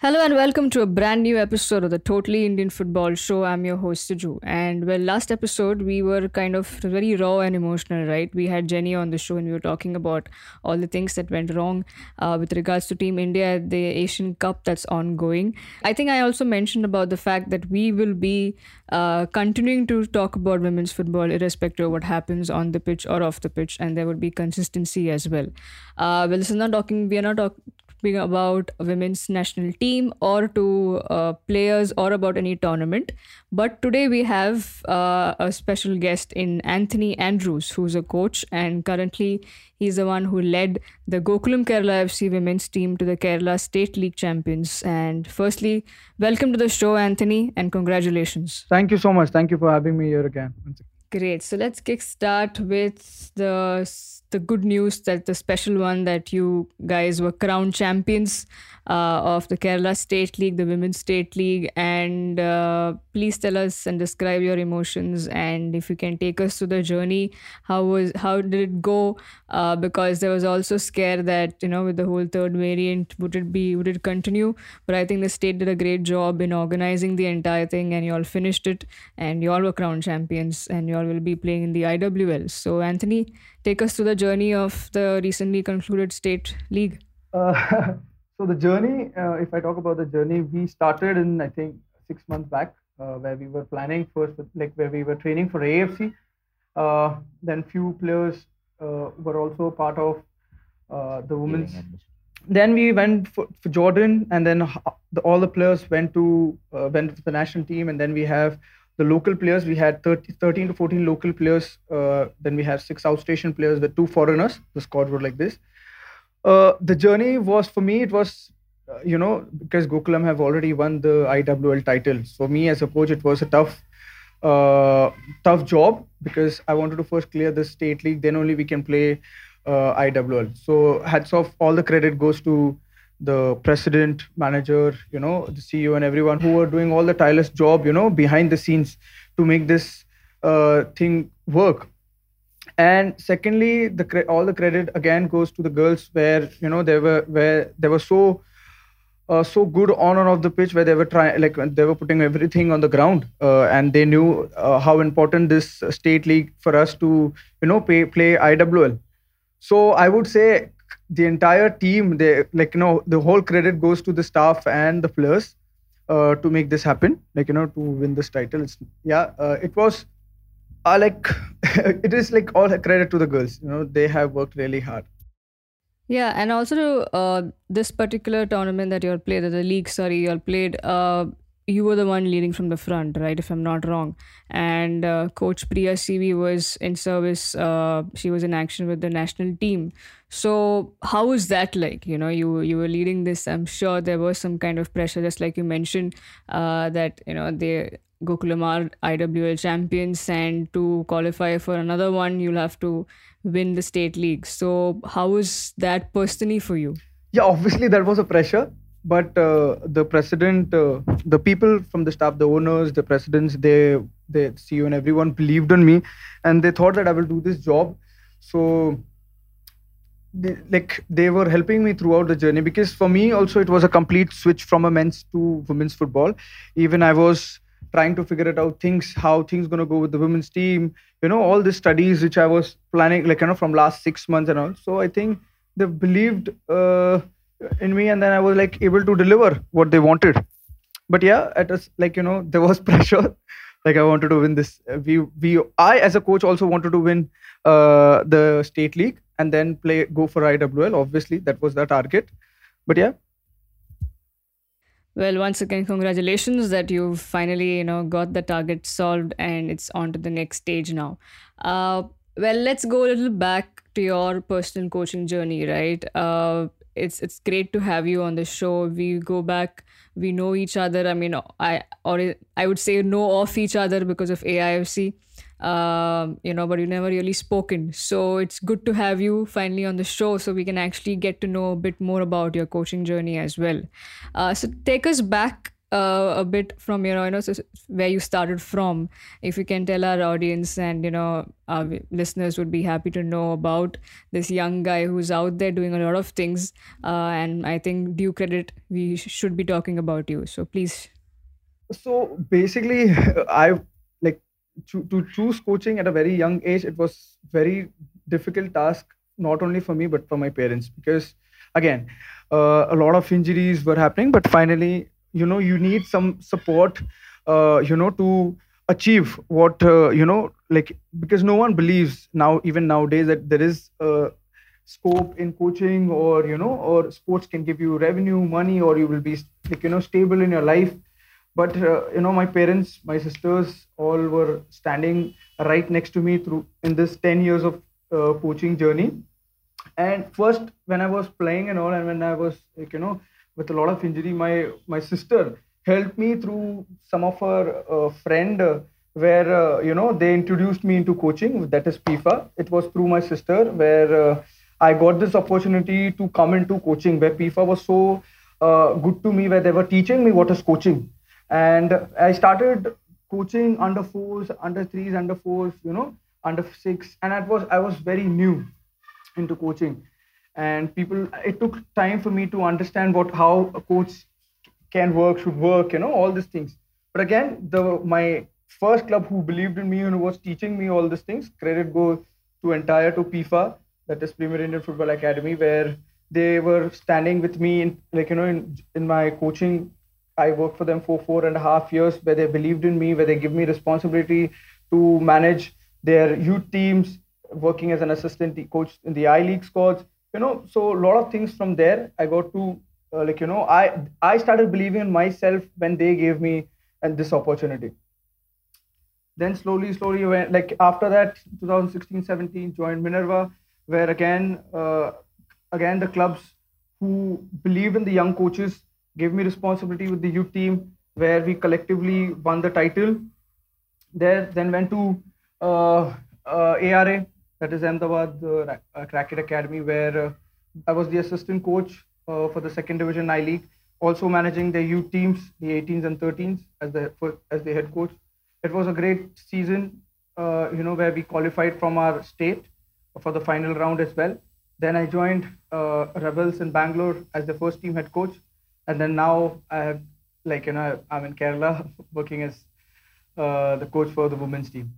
Hello and welcome to a brand new episode of the Totally Indian Football Show. I'm your host Siju. And well, last episode we were kind of very raw and emotional, right? We had Jenny on the show and we were talking about all the things that went wrong uh, with regards to Team India at the Asian Cup that's ongoing. I think I also mentioned about the fact that we will be uh, continuing to talk about women's football irrespective of what happens on the pitch or off the pitch, and there would be consistency as well. Uh, well, this is not talking. We are not talking about a women's national team or to uh, players or about any tournament. But today we have uh, a special guest in Anthony Andrews, who's a coach, and currently he's the one who led the Gokulam Kerala FC women's team to the Kerala State League champions. And firstly, welcome to the show, Anthony, and congratulations. Thank you so much. Thank you for having me here again. Great. So let's kickstart with the the good news that the special one that you guys were crowned champions uh, of the Kerala State League, the Women's State League, and uh, please tell us and describe your emotions and if you can take us through the journey. How was how did it go? Uh, because there was also scare that you know with the whole third variant, would it be would it continue? But I think the state did a great job in organizing the entire thing, and you all finished it, and you all were crowned champions, and you all will be playing in the IWL. So Anthony, take us through the journey of the recently concluded state league. Uh, so the journey, uh, if I talk about the journey, we started in I think six months back, uh, where we were planning first, like where we were training for AFC. Uh, then few players uh, were also part of uh, the women's. Then we went for, for Jordan, and then the, all the players went to went to the national team, and then we have the local players we had 30, 13 to 14 local players uh, then we have six outstation players with two foreigners. The squad were like this. Uh, the journey was for me it was uh, you know because gokulam have already won the iwl title. For me as a coach it was a tough uh, tough job because i wanted to first clear the state league. Then only we can play uh, iwl so hats off. All the credit goes to the president, manager, you know, the CEO, and everyone who are doing all the tireless job, you know, behind the scenes to make this uh, thing work. And secondly, the all the credit again goes to the girls, where you know they were where they were so uh, so good on and off the pitch, where they were trying like they were putting everything on the ground, uh, and they knew uh, how important this state league for us to you know pay, play IWL. So I would say the entire team they like you know the whole credit goes to the staff and the players uh, to make this happen like you know to win this title. It's yeah uh, it was uh, like it is like all credit to the girls you know they have worked really hard. Yeah and also uh, this particular tournament that you all played the league sorry you all played uh, you were the one leading from the front, right? If I'm not wrong. And uh, Coach Priya PV was in service. Uh, she was in action with the national team. So how was that like? You know, you you were leading this. I'm sure there was some kind of pressure, just like you mentioned, uh, that you know they Gokulam are IWL champions, and to qualify for another one, you'll have to win the state league. So how was that personally for you? Yeah, obviously that was a pressure but uh, the president, uh, the people from the staff, the owners, the presidents, they, the CEO, and everyone believed in me, and they thought that I will do this job. So, they, like they were helping me throughout the journey because for me also it was a complete switch from a men's to women's football. Even I was trying to figure it out things how things gonna go with the women's team. You know all the studies which I was planning like you know from last six months and all. So I think they believed. Uh, in me and then i was like able to deliver what they wanted. But yeah it was like you know there was pressure. Like i wanted to win this. We we i as a coach also wanted to win uh, the state league and then play go for iwl obviously that was the target. But yeah. Well once again congratulations that you've finally you know got the target solved and it's on to the next stage now. Uh, well let's go a little back to your personal coaching journey right? Uh, it's it's great to have you on the show. We go back, we know each other. I mean, I or I would say know of each other because of AIFC. Um, you know, but we never really spoken. So it's good to have you finally on the show, so we can actually get to know a bit more about your coaching journey as well. Uh, so take us back uh, a bit from you know so where you started from if you can tell our audience and you know our listeners would be happy to know about this young guy who's out there doing a lot of things uh, and i think due credit we should be talking about you so please So basically, I like to, to choose coaching at a very young age. It was very difficult task, not only for me but for my parents, because again, uh, a lot of injuries were happening. But finally, you know, you need some support, uh, you know, to achieve what uh, you know, like because no one believes now, even nowadays, that there is a scope in coaching or you know or sports can give you revenue money or you will be like you know stable in your life. But uh, you know my parents my sisters all were standing right next to me through in this 10 years of uh, coaching journey. And first when i was playing and all and when i was like you know with a lot of injury. My my sister helped me through some of her uh, friend uh, where uh, you know they introduced me into coaching. That is PIFA it was through my sister where uh, I got this opportunity to come into coaching where PIFA was so uh, good to me where they were teaching me what is coaching. And I started coaching under fours under threes under fours you know under six. And I was I was very new into coaching and people it took time for me to understand what how a coach can work should work you know all these things but again the my first club who believed in me and was teaching me all these things credit goes to entire to PIFA that is Premier Indian Football Academy where they were standing with me in like you know in in my coaching I worked for them for four and a half years where they believed in me, where they give me responsibility to manage their youth teams, working as an assistant coach in the I League squads. You know, so a lot of things from there. I got to uh, like you know, I I started believing in myself when they gave me and this opportunity. Then slowly, slowly went like after that, 2016, 17, joined Minerva, where again, uh, again the clubs who believe in the young coaches gave me responsibility with the youth team where we collectively won the title. There, then went to uh, uh, ARA, that is Ahmedabad uh, uh, Racquet Academy, where uh, I was the assistant coach uh, for the second division I League, also managing the youth teams, the 18s and 13s, as the for, as the head coach. It was a great season, you know, where we qualified from our state for the final round as well. Then I joined Rebels in Bangalore as the first team head coach and then now I have like you know I'm in Kerala working as uh, the coach for the women's team.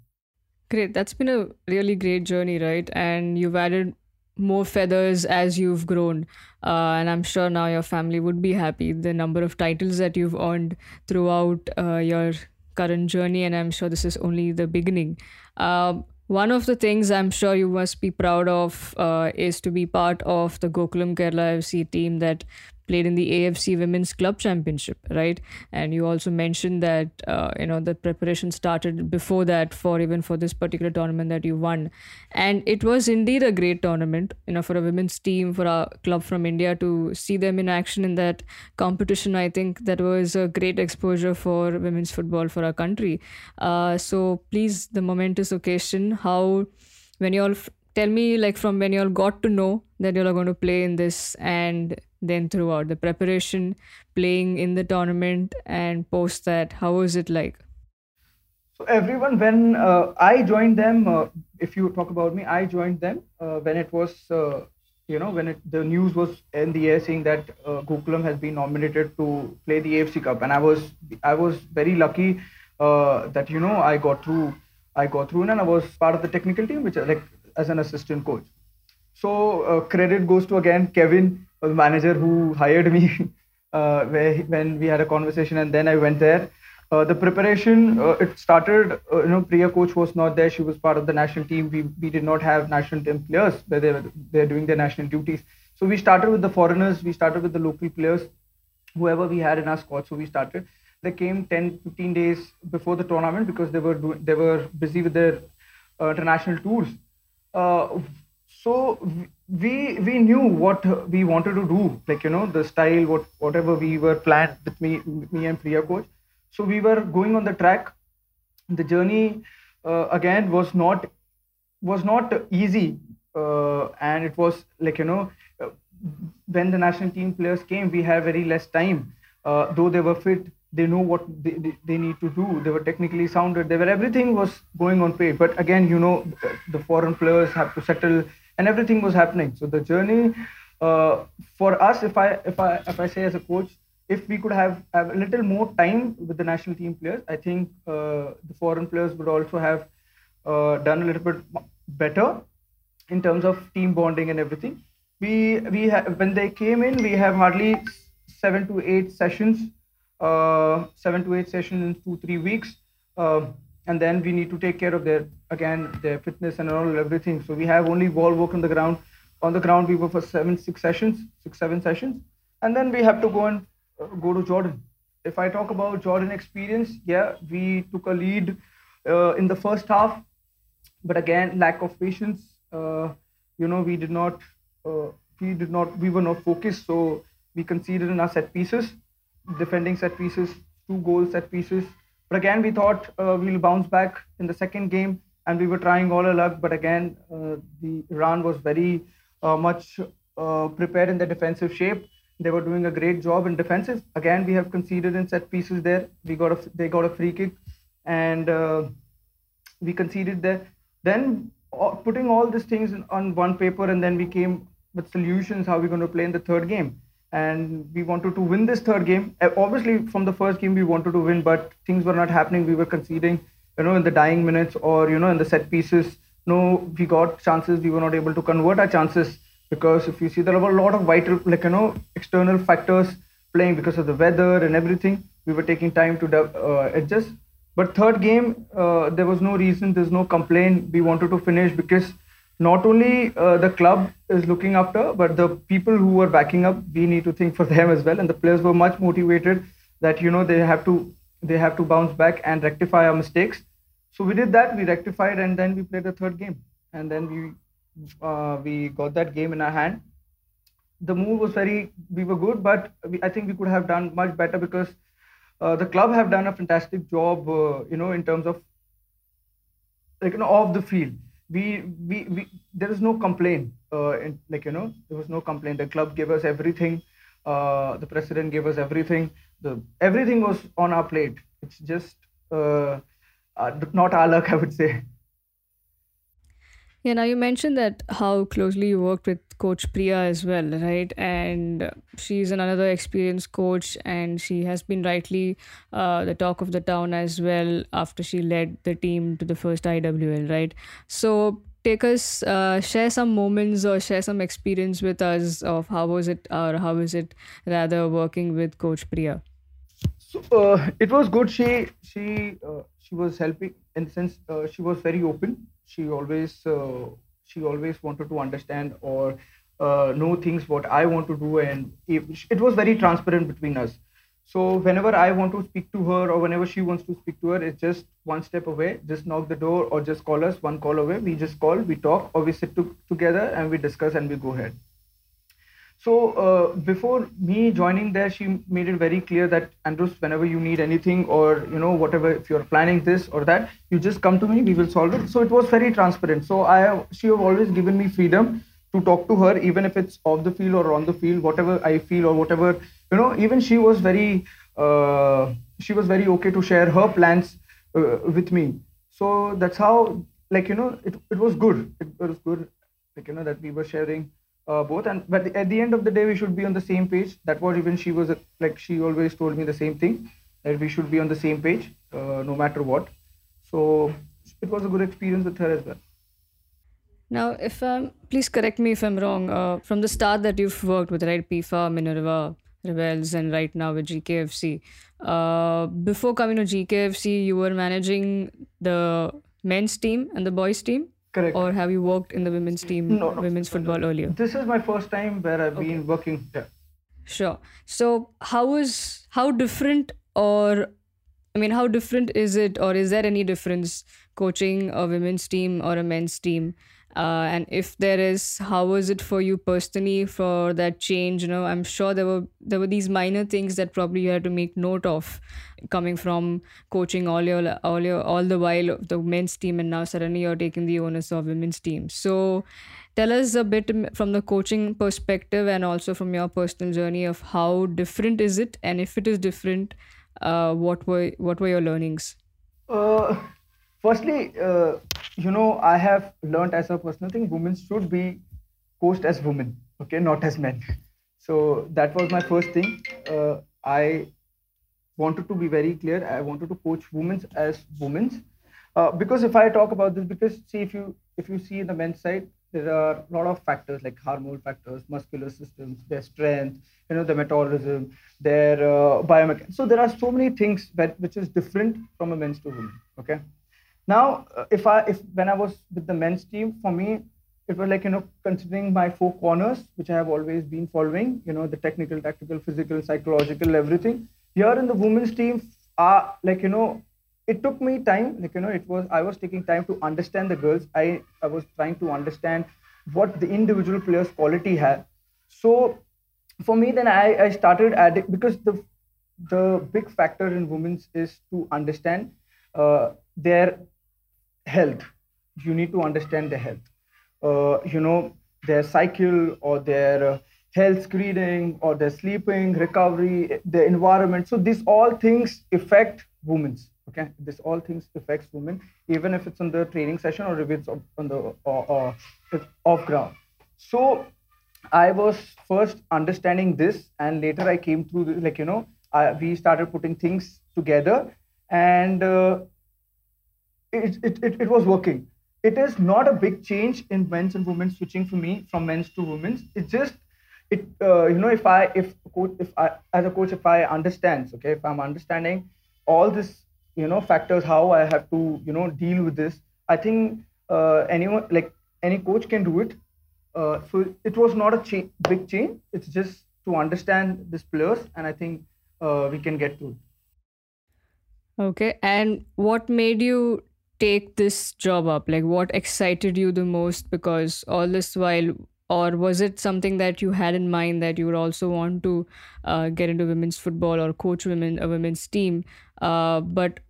Great. That's been a really great journey, right? And you've added more feathers as you've grown. Uh, and I'm sure now your family would be happy. The number of titles that you've earned throughout uh, your current journey. And I'm sure this is only the beginning. Um, one of the things I'm sure you must be proud of uh, is to be part of the Gokulam Kerala FC team that played in the AFC Women's Club Championship, right? And you also mentioned that uh, you know the preparation started before that for even for this particular tournament that you won, and it was indeed a great tournament. You know, for a women's team, for a club from India to see them in action in that competition, I think that was a great exposure for women's football for our country. Uh, so please, the momentous occasion, how when you all f- tell me like from when you all got to know that you all are going to play in this and then throughout the preparation, playing in the tournament, and post that? How was it like? So everyone, when uh, I joined them, uh, if you talk about me, I joined them uh, when it was, uh, you know, when it, the news was in the air saying that uh, Gokulam has been nominated to play the AFC Cup, and I was, I was very lucky uh, that you know I got through, I got through, and I was part of the technical team, which like as an assistant coach. So uh, credit goes to again Kevin, the manager who hired me, uh, where he- when we had a conversation, and then I went there. Uh, the preparation uh, it started. Uh, you know, Priya coach was not there. She was part of the national team. We we did not have national team players where they were they're doing their national duties. So we started with the foreigners. We started with the local players, whoever we had in our squad. So we started. They came 10, 15 days before the tournament because they were doing, they were busy with their uh, international tours. Uh, so we we knew what we wanted to do, like you know the style, what whatever we were planned with me me and Priya coach. So we were going on the track. The journey uh, again was not was not easy, uh, and it was like you know uh, when the national team players came, we had very less time. Uh, though they were fit, they know what they, they, they need to do they were technically sounded they were everything was going on paid but again you know the foreign players have to settle and everything was happening. So the journey uh, for us if i if i if i say as a coach if we could have, have a little more time with the national team players i think uh, the foreign players would also have uh, done a little bit better in terms of team bonding and everything. We we ha- when they came in we have hardly seven to eight sessions uh, seven to eight sessions in two three weeks. Uh, and then we need to take care of their again their fitness and all everything. So we have only wall work on the ground. On the ground we were for seven six sessions six seven sessions. And then we have to go and uh, go to jordan. If i talk about jordan experience yeah we took a lead uh, in the first half. But again lack of patience uh, you know we did not uh, we did not we were not focused. So we conceded in our set pieces defending set pieces, two goal set pieces. But again, we thought uh, we'll bounce back in the second game, and we were trying all our luck. But again, uh, the Iran was very uh, much uh, prepared in the defensive shape. They were doing a great job in defensive. Again, we have conceded in set pieces there. We got a they got a free kick, and uh, we conceded there. Then uh, putting all these things on one paper, and then we came with solutions how we're going to play in the third game and we wanted to win this third game. Uh, obviously, from the first game, we wanted to win, but things were not happening. We were conceding, you know, in the dying minutes or, you know, in the set pieces. No, we got chances. We were not able to convert our chances because if you see, there were a lot of vital, like, you know, external factors playing because of the weather and everything. We were taking time to uh, adjust. But third game, uh, there was no reason, there's no complaint. We wanted to finish because not only uh, the club is looking after, but the people who were backing up, we need to think for them as well. And the players were much motivated that you know they have to they have to bounce back and rectify our mistakes. So we did that. We rectified, and then we played the third game, and then we uh, we got that game in our hand. The move was very we were good, but we, I think we could have done much better because uh, the club have done a fantastic job, uh, you know, in terms of like you know off the field we, we, we there is no complaint uh, in, like you know there was no complaint. The club gave us everything uh, the president gave us everything. The everything was on our plate. It's just uh, uh not our luck i would say yeah, now you mentioned that how closely you worked with Coach Priya as well, right? And she's another experienced coach, and she has been rightly uh, the talk of the town as well after she led the team to the first IWL, right? So take us, uh, share some moments or share some experience with us of how was it, or how is it rather working with Coach Priya? So uh, it was good. She she uh, she was helping in the sense uh, she was very open she always uh, she always wanted to understand or uh, know things what I want to do, and it, it was very transparent between us. So whenever I want to speak to her or whenever she wants to speak to her, it's just one step away. Just knock the door or just call us one call away. We just call, we talk, or we sit to, together and we discuss and we go ahead. So uh, before me joining there, she made it very clear that Andrews, whenever you need anything or you know whatever, if you're planning this or that, you just come to me. We will solve it. So it was very transparent. So I have, she have always given me freedom to talk to her, even if it's off the field or on the field, whatever I feel or whatever you know. Even she was very uh, she was very okay to share her plans uh, with me. So that's how like you know it it was good. It was good like you know that we were sharing uh, both. And but at the end of the day we should be on the same page. That was even she was like she always told me the same thing that we should be on the same page uh, no matter what. So it was a good experience with her as well. Now if um please correct me if i'm wrong uh, from the start that you've worked with right pifa minerva rebels and right now with gkfc uh, before coming to gkfc you were managing the men's team and the boys team Correct. Or have you worked in the women's team, no, no, women's football earlier? This is my first time where I've okay. been working. Yeah. Sure. So how is how different or I mean how different is it or is there any difference coaching a women's team or a men's team? Uh, and if there is how was it for you personally for that change? You know i'm sure there were there were these minor things that probably you had to make note of coming from coaching all your all your all the while the men's team and now suddenly you're taking the onus of women's team. So tell us a bit from the coaching perspective and also from your personal journey of how different is it and if it is different uh, what were what were your learnings? Uh, firstly uh, you know i have learned as a personal thing women should be coached as women okay not as men. So that was my first thing. Uh, i wanted to be very clear i wanted to coach women as women. Uh, because if i talk about this because see if you if you see in the men's side there are a lot of factors like hormonal factors muscular systems their strength you know their metabolism their uh, biomechanics. So there are so many things that which is different from a men's to women okay now uh, if i if when i was with the men's team for me it was like you know considering my four corners which i have always been following you know the technical tactical physical psychological everything. Here in the women's team are uh, like you know it took me time like you know it was i was taking time to understand the girls. I i was trying to understand what the individual players quality had. So for me then i i started adding because the the big factor in women's is to understand uh, their health. You need to understand their health. Uh, you know their cycle or their uh, health screening or their sleeping recovery the environment. So these all things affect women okay? This all things affects women even if it's on the training session or if it's on the or, or off ground. So i was first understanding this and later i came through like you know I, we started putting things together and uh, it, it, it, it was working. It is not a big change in men's and women's switching for me from men's to women's. It's just it uh, you know if i if coach if i as a coach if i understands okay if i'm understanding all this you know factors how i have to you know deal with this i think uh, anyone like any coach can do it. Uh, so it was not a cha- big change. It's just to understand this players and i think uh, we can get to it. Okay and what made you take this job up? Like what excited you the most? Because all this while or was it something that you had in mind that you would also want to uh, get into women's football or coach women a women's team? Uh, but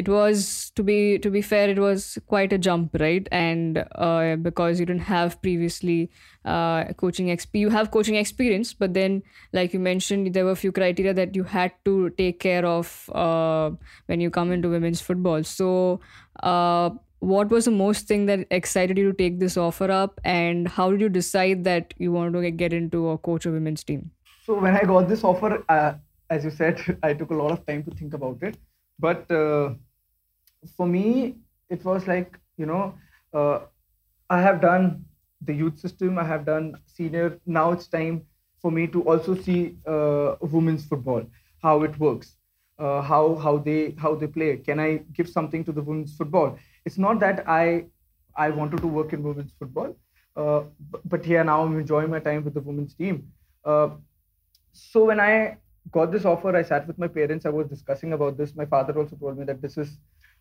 it was to be to be fair it was quite a jump right? And uh, because you didn't have previously uh, coaching exp you have coaching experience but then like you mentioned there were a few criteria that you had to take care of uh, when you come into women's football. So uh, what was the most thing that excited you to take this offer up? And how did you decide that you wanted to get into a coach a women's team? So when i got this offer uh, as you said i took a lot of time to think about it but uh, for me it was like you know uh, i have done the youth system i have done senior now it's time for me to also see uh, women's football how it works uh, how how they how they play. Can i give something to the women's football? It's not that i i wanted to work in women's football uh, but, but here now i'm enjoying my time with the women's team. Uh, so when i got this offer, I sat with my parents. I was discussing about this. My father also told me that this is,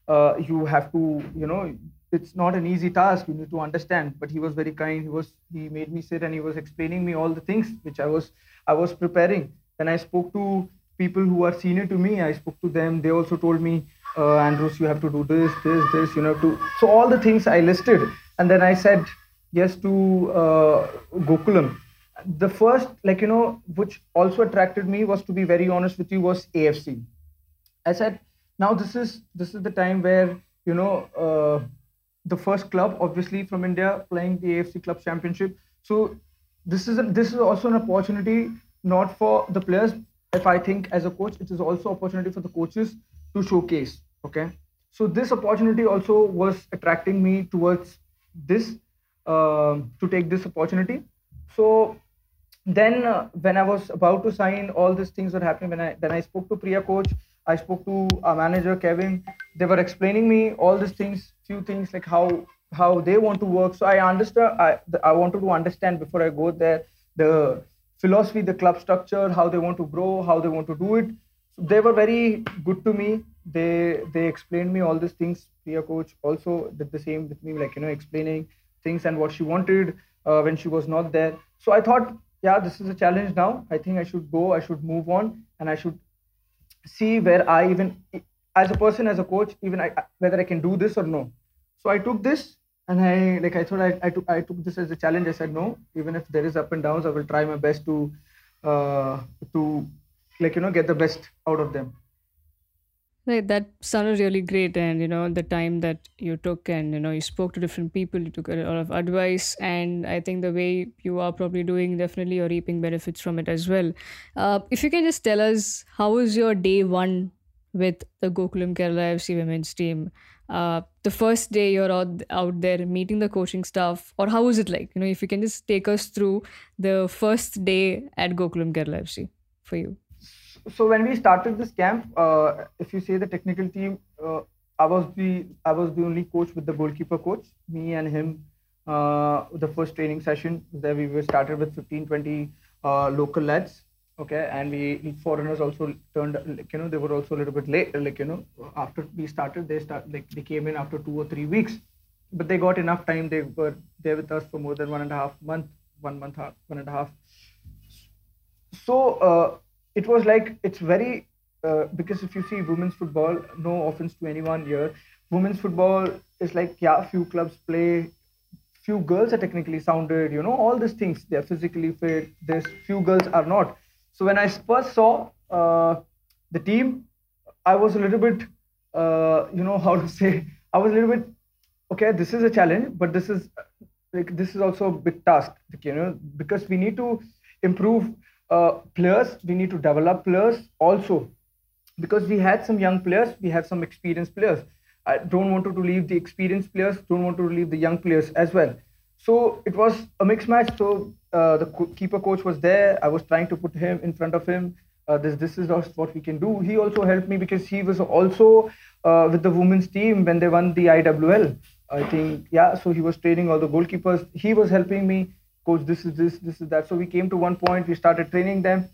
uh, you have to, you know, it's not an easy task. You need to understand. But he was very kind. He was, he made me sit and he was explaining me all the things which I was, I was preparing. Then I spoke to people who are senior to me. I spoke to them. They also told me, uh, Andrews, you have to do this, this, this. You know, to so all the things I listed, and then I said yes to uh, Gokulam the first like you know which also attracted me was to be very honest with you was afc i said now this is this is the time where you know uh, the first club obviously from india playing the afc club championship. So this is a, this is also an opportunity not for the players if i think as a coach it is also opportunity for the coaches to showcase okay? So this opportunity also was attracting me towards this uh, to take this opportunity. So then uh, when I was about to sign, all these things were happening. When I then I spoke to Priya coach, I spoke to our manager Kevin. They were explaining me all these things, few things like how how they want to work. So I understood. I I wanted to understand before I go there the philosophy, the club structure, how they want to grow, how they want to do it. So they were very good to me. They they explained me all these things. Priya coach also did the same with me, like you know, explaining things and what she wanted uh, when she was not there. So I thought yeah, this is a challenge now. I think I should go, I should move on, and I should see where I even, as a person, as a coach, even I, whether I can do this or no. So I took this and I like I thought I, I took I took this as a challenge. I said no, even if there is up and downs, I will try my best to uh, to like you know get the best out of them. Right, that sounded really great, and you know the time that you took, and you know you spoke to different people, you took a lot of advice, and I think the way you are probably doing, definitely you're reaping benefits from it as well. Uh, if you can just tell us how was your day one with the Gokulam Kerala FC women's team? Uh, the first day you're out, out there meeting the coaching staff, or how was it like? You know, if you can just take us through the first day at Gokulam Kerala FC for you. So when we started this camp, uh, if you say the technical team, uh, I was the I was the only coach with the goalkeeper coach. Me and him, uh, the first training session there we were started with 15, 20 uh, local lads. Okay, and we foreigners also turned like you know they were also a little bit late. Like you know after we started, they start like they came in after two or three weeks, but they got enough time. They were there with us for more than one and a half month, one month, half, one and a half. So uh, it was like it's very uh, because if you see women's football, no offense to anyone here, women's football is like yeah, few clubs play, few girls are technically sounded, you know, all these things. They're physically fit. There's few girls are not. So when I first saw uh, the team, I was a little bit, uh, you know, how to say, I was a little bit okay. This is a challenge, but this is like this is also a big task, you know, because we need to improve uh, players. We need to develop players also because we had some young players, we have some experienced players. I don't want to leave the experienced players, don't want to leave the young players as well. So it was a mixed match. So uh, the co- keeper coach was there. I was trying to put him in front of him. Uh, this this is what we can do. He also helped me because he was also uh, with the women's team when they won the IWL. I think yeah. So he was training all the goalkeepers. He was helping me coach this is this this is that. So we came to one point we started training them.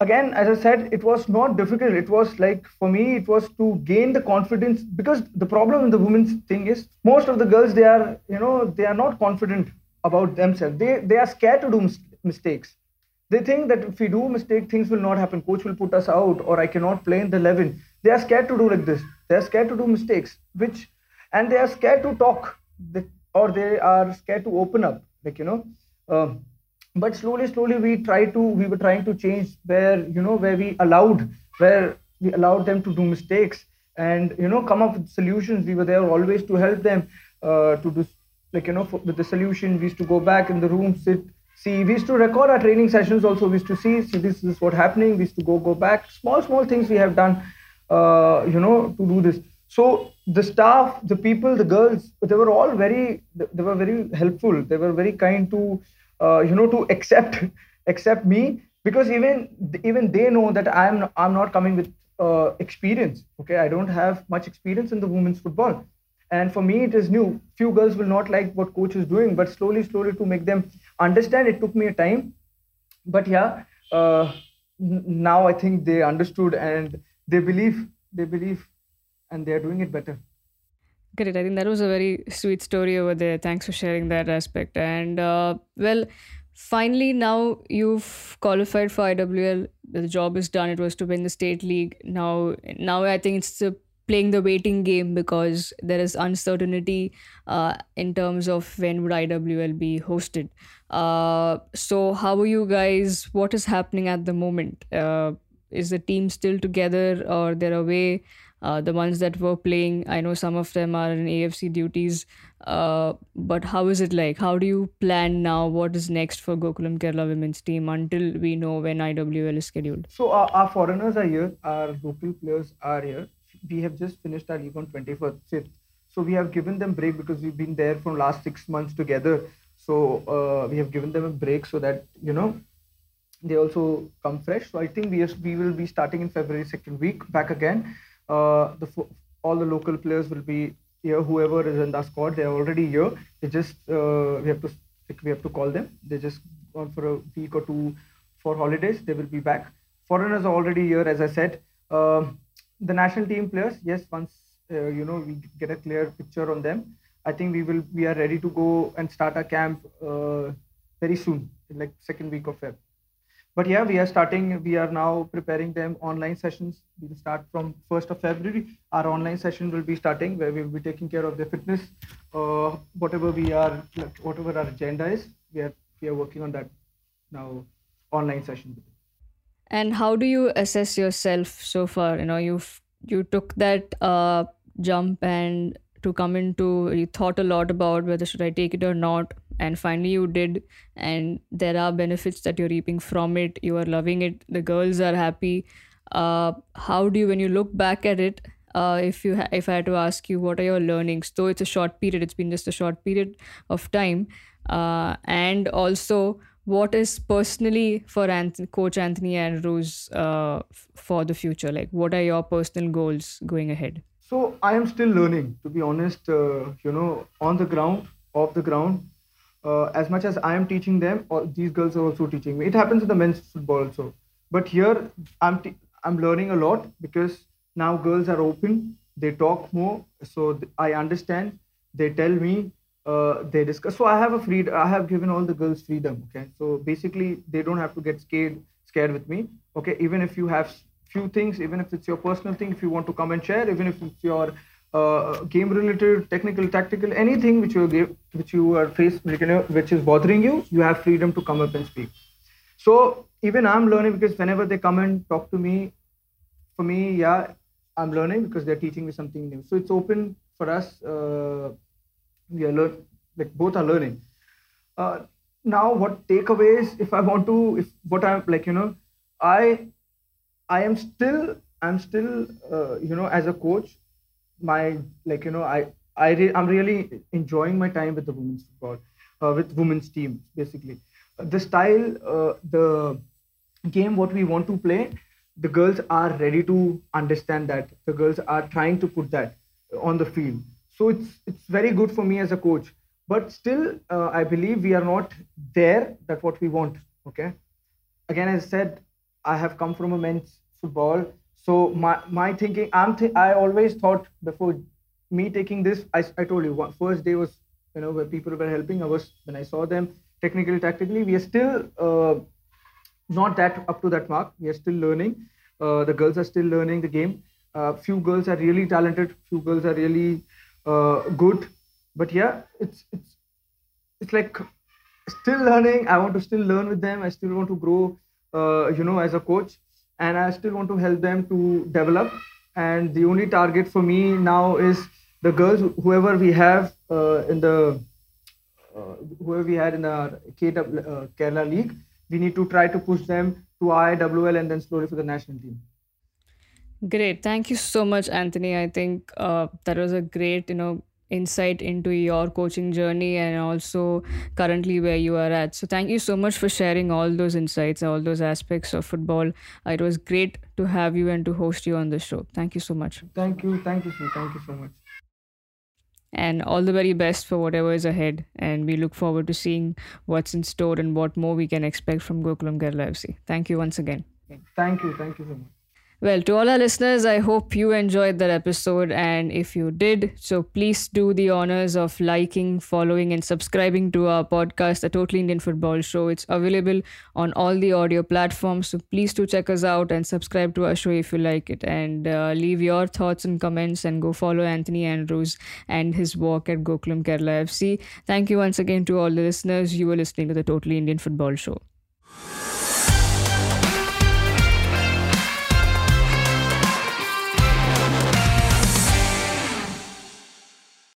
Again as i said it was not difficult. It was like for me it was to gain the confidence because the problem in the women's thing is most of the girls they are you know they are not confident about themselves. They they are scared to do mis- mistakes. They think that if we do mistake things will not happen. Coach will put us out or i cannot play in the 11 they are scared to do like this. They are scared to do mistakes which and they are scared to talk or they are scared to open up like you know um, but slowly slowly we try to we were trying to change where you know where we allowed where we allowed them to do mistakes and you know come up with solutions. We were there always to help them uh, to do like you know for, with the solution we used to go back in the room sit see we used to record our training sessions also. We used to see see this is what happening. We used to go go back. Small small things we have done uh, you know to do this so the staff the people the girls they were all very they were very helpful. They were very kind to uh, you know to accept accept me. Because even even they know that i'm i'm not coming with uh, experience okay? I don't have much experience in the women's football. And for me it is new. Few girls will not like what coach is doing but slowly slowly to make them understand it took me a time. But yeah uh, now i think they understood and they believe they believe and they're doing it better. Great. I think that was a very sweet story over there. Thanks for sharing that aspect. And uh, well, finally, now you've qualified for IWL. The job is done. It was to win the state league. Now, now I think it's the playing the waiting game because there is uncertainty uh, in terms of when would IWL be hosted. Uh, so how are you guys? What is happening at the moment? Uh, is the team still together or they're away? Uh, the ones that were playing, I know some of them are in AFC duties. Uh, but how is it like? How do you plan now? What is next for Gokulam Kerala women's team until we know when IWL is scheduled? So our, our foreigners are here. Our local players are here. We have just finished our league on 25th. So we have given them break because we've been there for last six months together. So uh, we have given them a break so that you know they also come fresh. So I think we we will be starting in February second week back again uh, the all the local players will be here. Whoever is in the squad, they are already here. They just uh, we have to we have to call them. They just gone for a week or two for holidays. They will be back. Foreigners are already here, as I said. Uh, the national team players, yes, once uh, you know we get a clear picture on them, I think we will we are ready to go and start our camp uh, very soon, like second week of Feb but yeah we are starting we are now preparing them online sessions. We will start from 1st of february. Our online session will be starting where we will be taking care of their fitness uh, whatever we are whatever our agenda is we are we are working on that now online session. And how do you assess yourself so far? You know you've you took that uh, jump and to come into you thought a lot about whether should I take it or not. And finally you did. And there are benefits that you're reaping from it. You are loving it. The girls are happy. Uh, how do you when you look back at it uh, if you ha- if I had to ask you what are your learnings? Though it's a short period it's been just a short period of time uh, and also what is personally for Anthony, coach Anthony Andrews uh, f- for the future? Like what are your personal goals going ahead so I am still learning to be honest uh, you know on the ground off the ground uh, as much as I am teaching them, or these girls are also teaching me. It happens in the men's football also, but here I'm t- I'm learning a lot because now girls are open. They talk more, so th- I understand. They tell me. Uh, they discuss. So I have a free. I have given all the girls freedom. Okay. So basically, they don't have to get scared scared with me. Okay. Even if you have few things, even if it's your personal thing, if you want to come and share, even if it's your uh, game related, technical, tactical, anything which you give, which you are faced, which is bothering you, you have freedom to come up and speak. So even I'm learning because whenever they come and talk to me, for me, yeah, I'm learning because they're teaching me something new. So it's open for us. Uh, we are learn like both are learning. Uh, now, what takeaways? If I want to, if what I'm like, you know, I, I am still, I'm still, uh, you know, as a coach, my like you know I I re- I'm really enjoying my time with the women's football, uh, with women's team basically. The style, uh, the game, what we want to play, the girls are ready to understand that. The girls are trying to put that on the field. So it's it's very good for me as a coach. But still, uh, I believe we are not there. That what we want. Okay. Again, as I said, I have come from a men's football. So my my thinking i'm th- i always thought before me taking this i, I told you one, first day was you know where people were helping. I was when i saw them technically tactically we are still uh, not that up to that mark. We are still learning. Uh, the girls are still learning the game. Uh, few girls are really talented. Few girls are really uh, good. But yeah it's it's it's like still learning. I want to still learn with them. I still want to grow uh, you know as a coach and I still want to help them to develop. And the only target for me now is the girls, whoever we have uh, in the uh, whoever we had in the KW, uh, Kerala League, we need to try to push them to IWL and then slowly for the national team. Great. Thank you so much, Anthony. I think uh, that was a great, you know, insight into your coaching journey and also currently where you are at. So, thank you so much for sharing all those insights, all those aspects of football. Uh, it was great to have you and to host you on the show. Thank you so much. Thank you. Thank you, Sue. Thank you so much. And all the very best for whatever is ahead. And we look forward to seeing what's in store and what more we can expect from Gokulam Kerala FC. Thank you once again. Thank you. Thank you so much. Well, to all our listeners, I hope you enjoyed that episode. And if you did, so please do the honors of liking, following, and subscribing to our podcast, The Totally Indian Football Show. It's available on all the audio platforms. So please do check us out and subscribe to our show if you like it. And uh, leave your thoughts and comments and go follow Anthony Andrews and his work at Gokulam Kerala FC. Thank you once again to all the listeners. You were listening to The Totally Indian Football Show.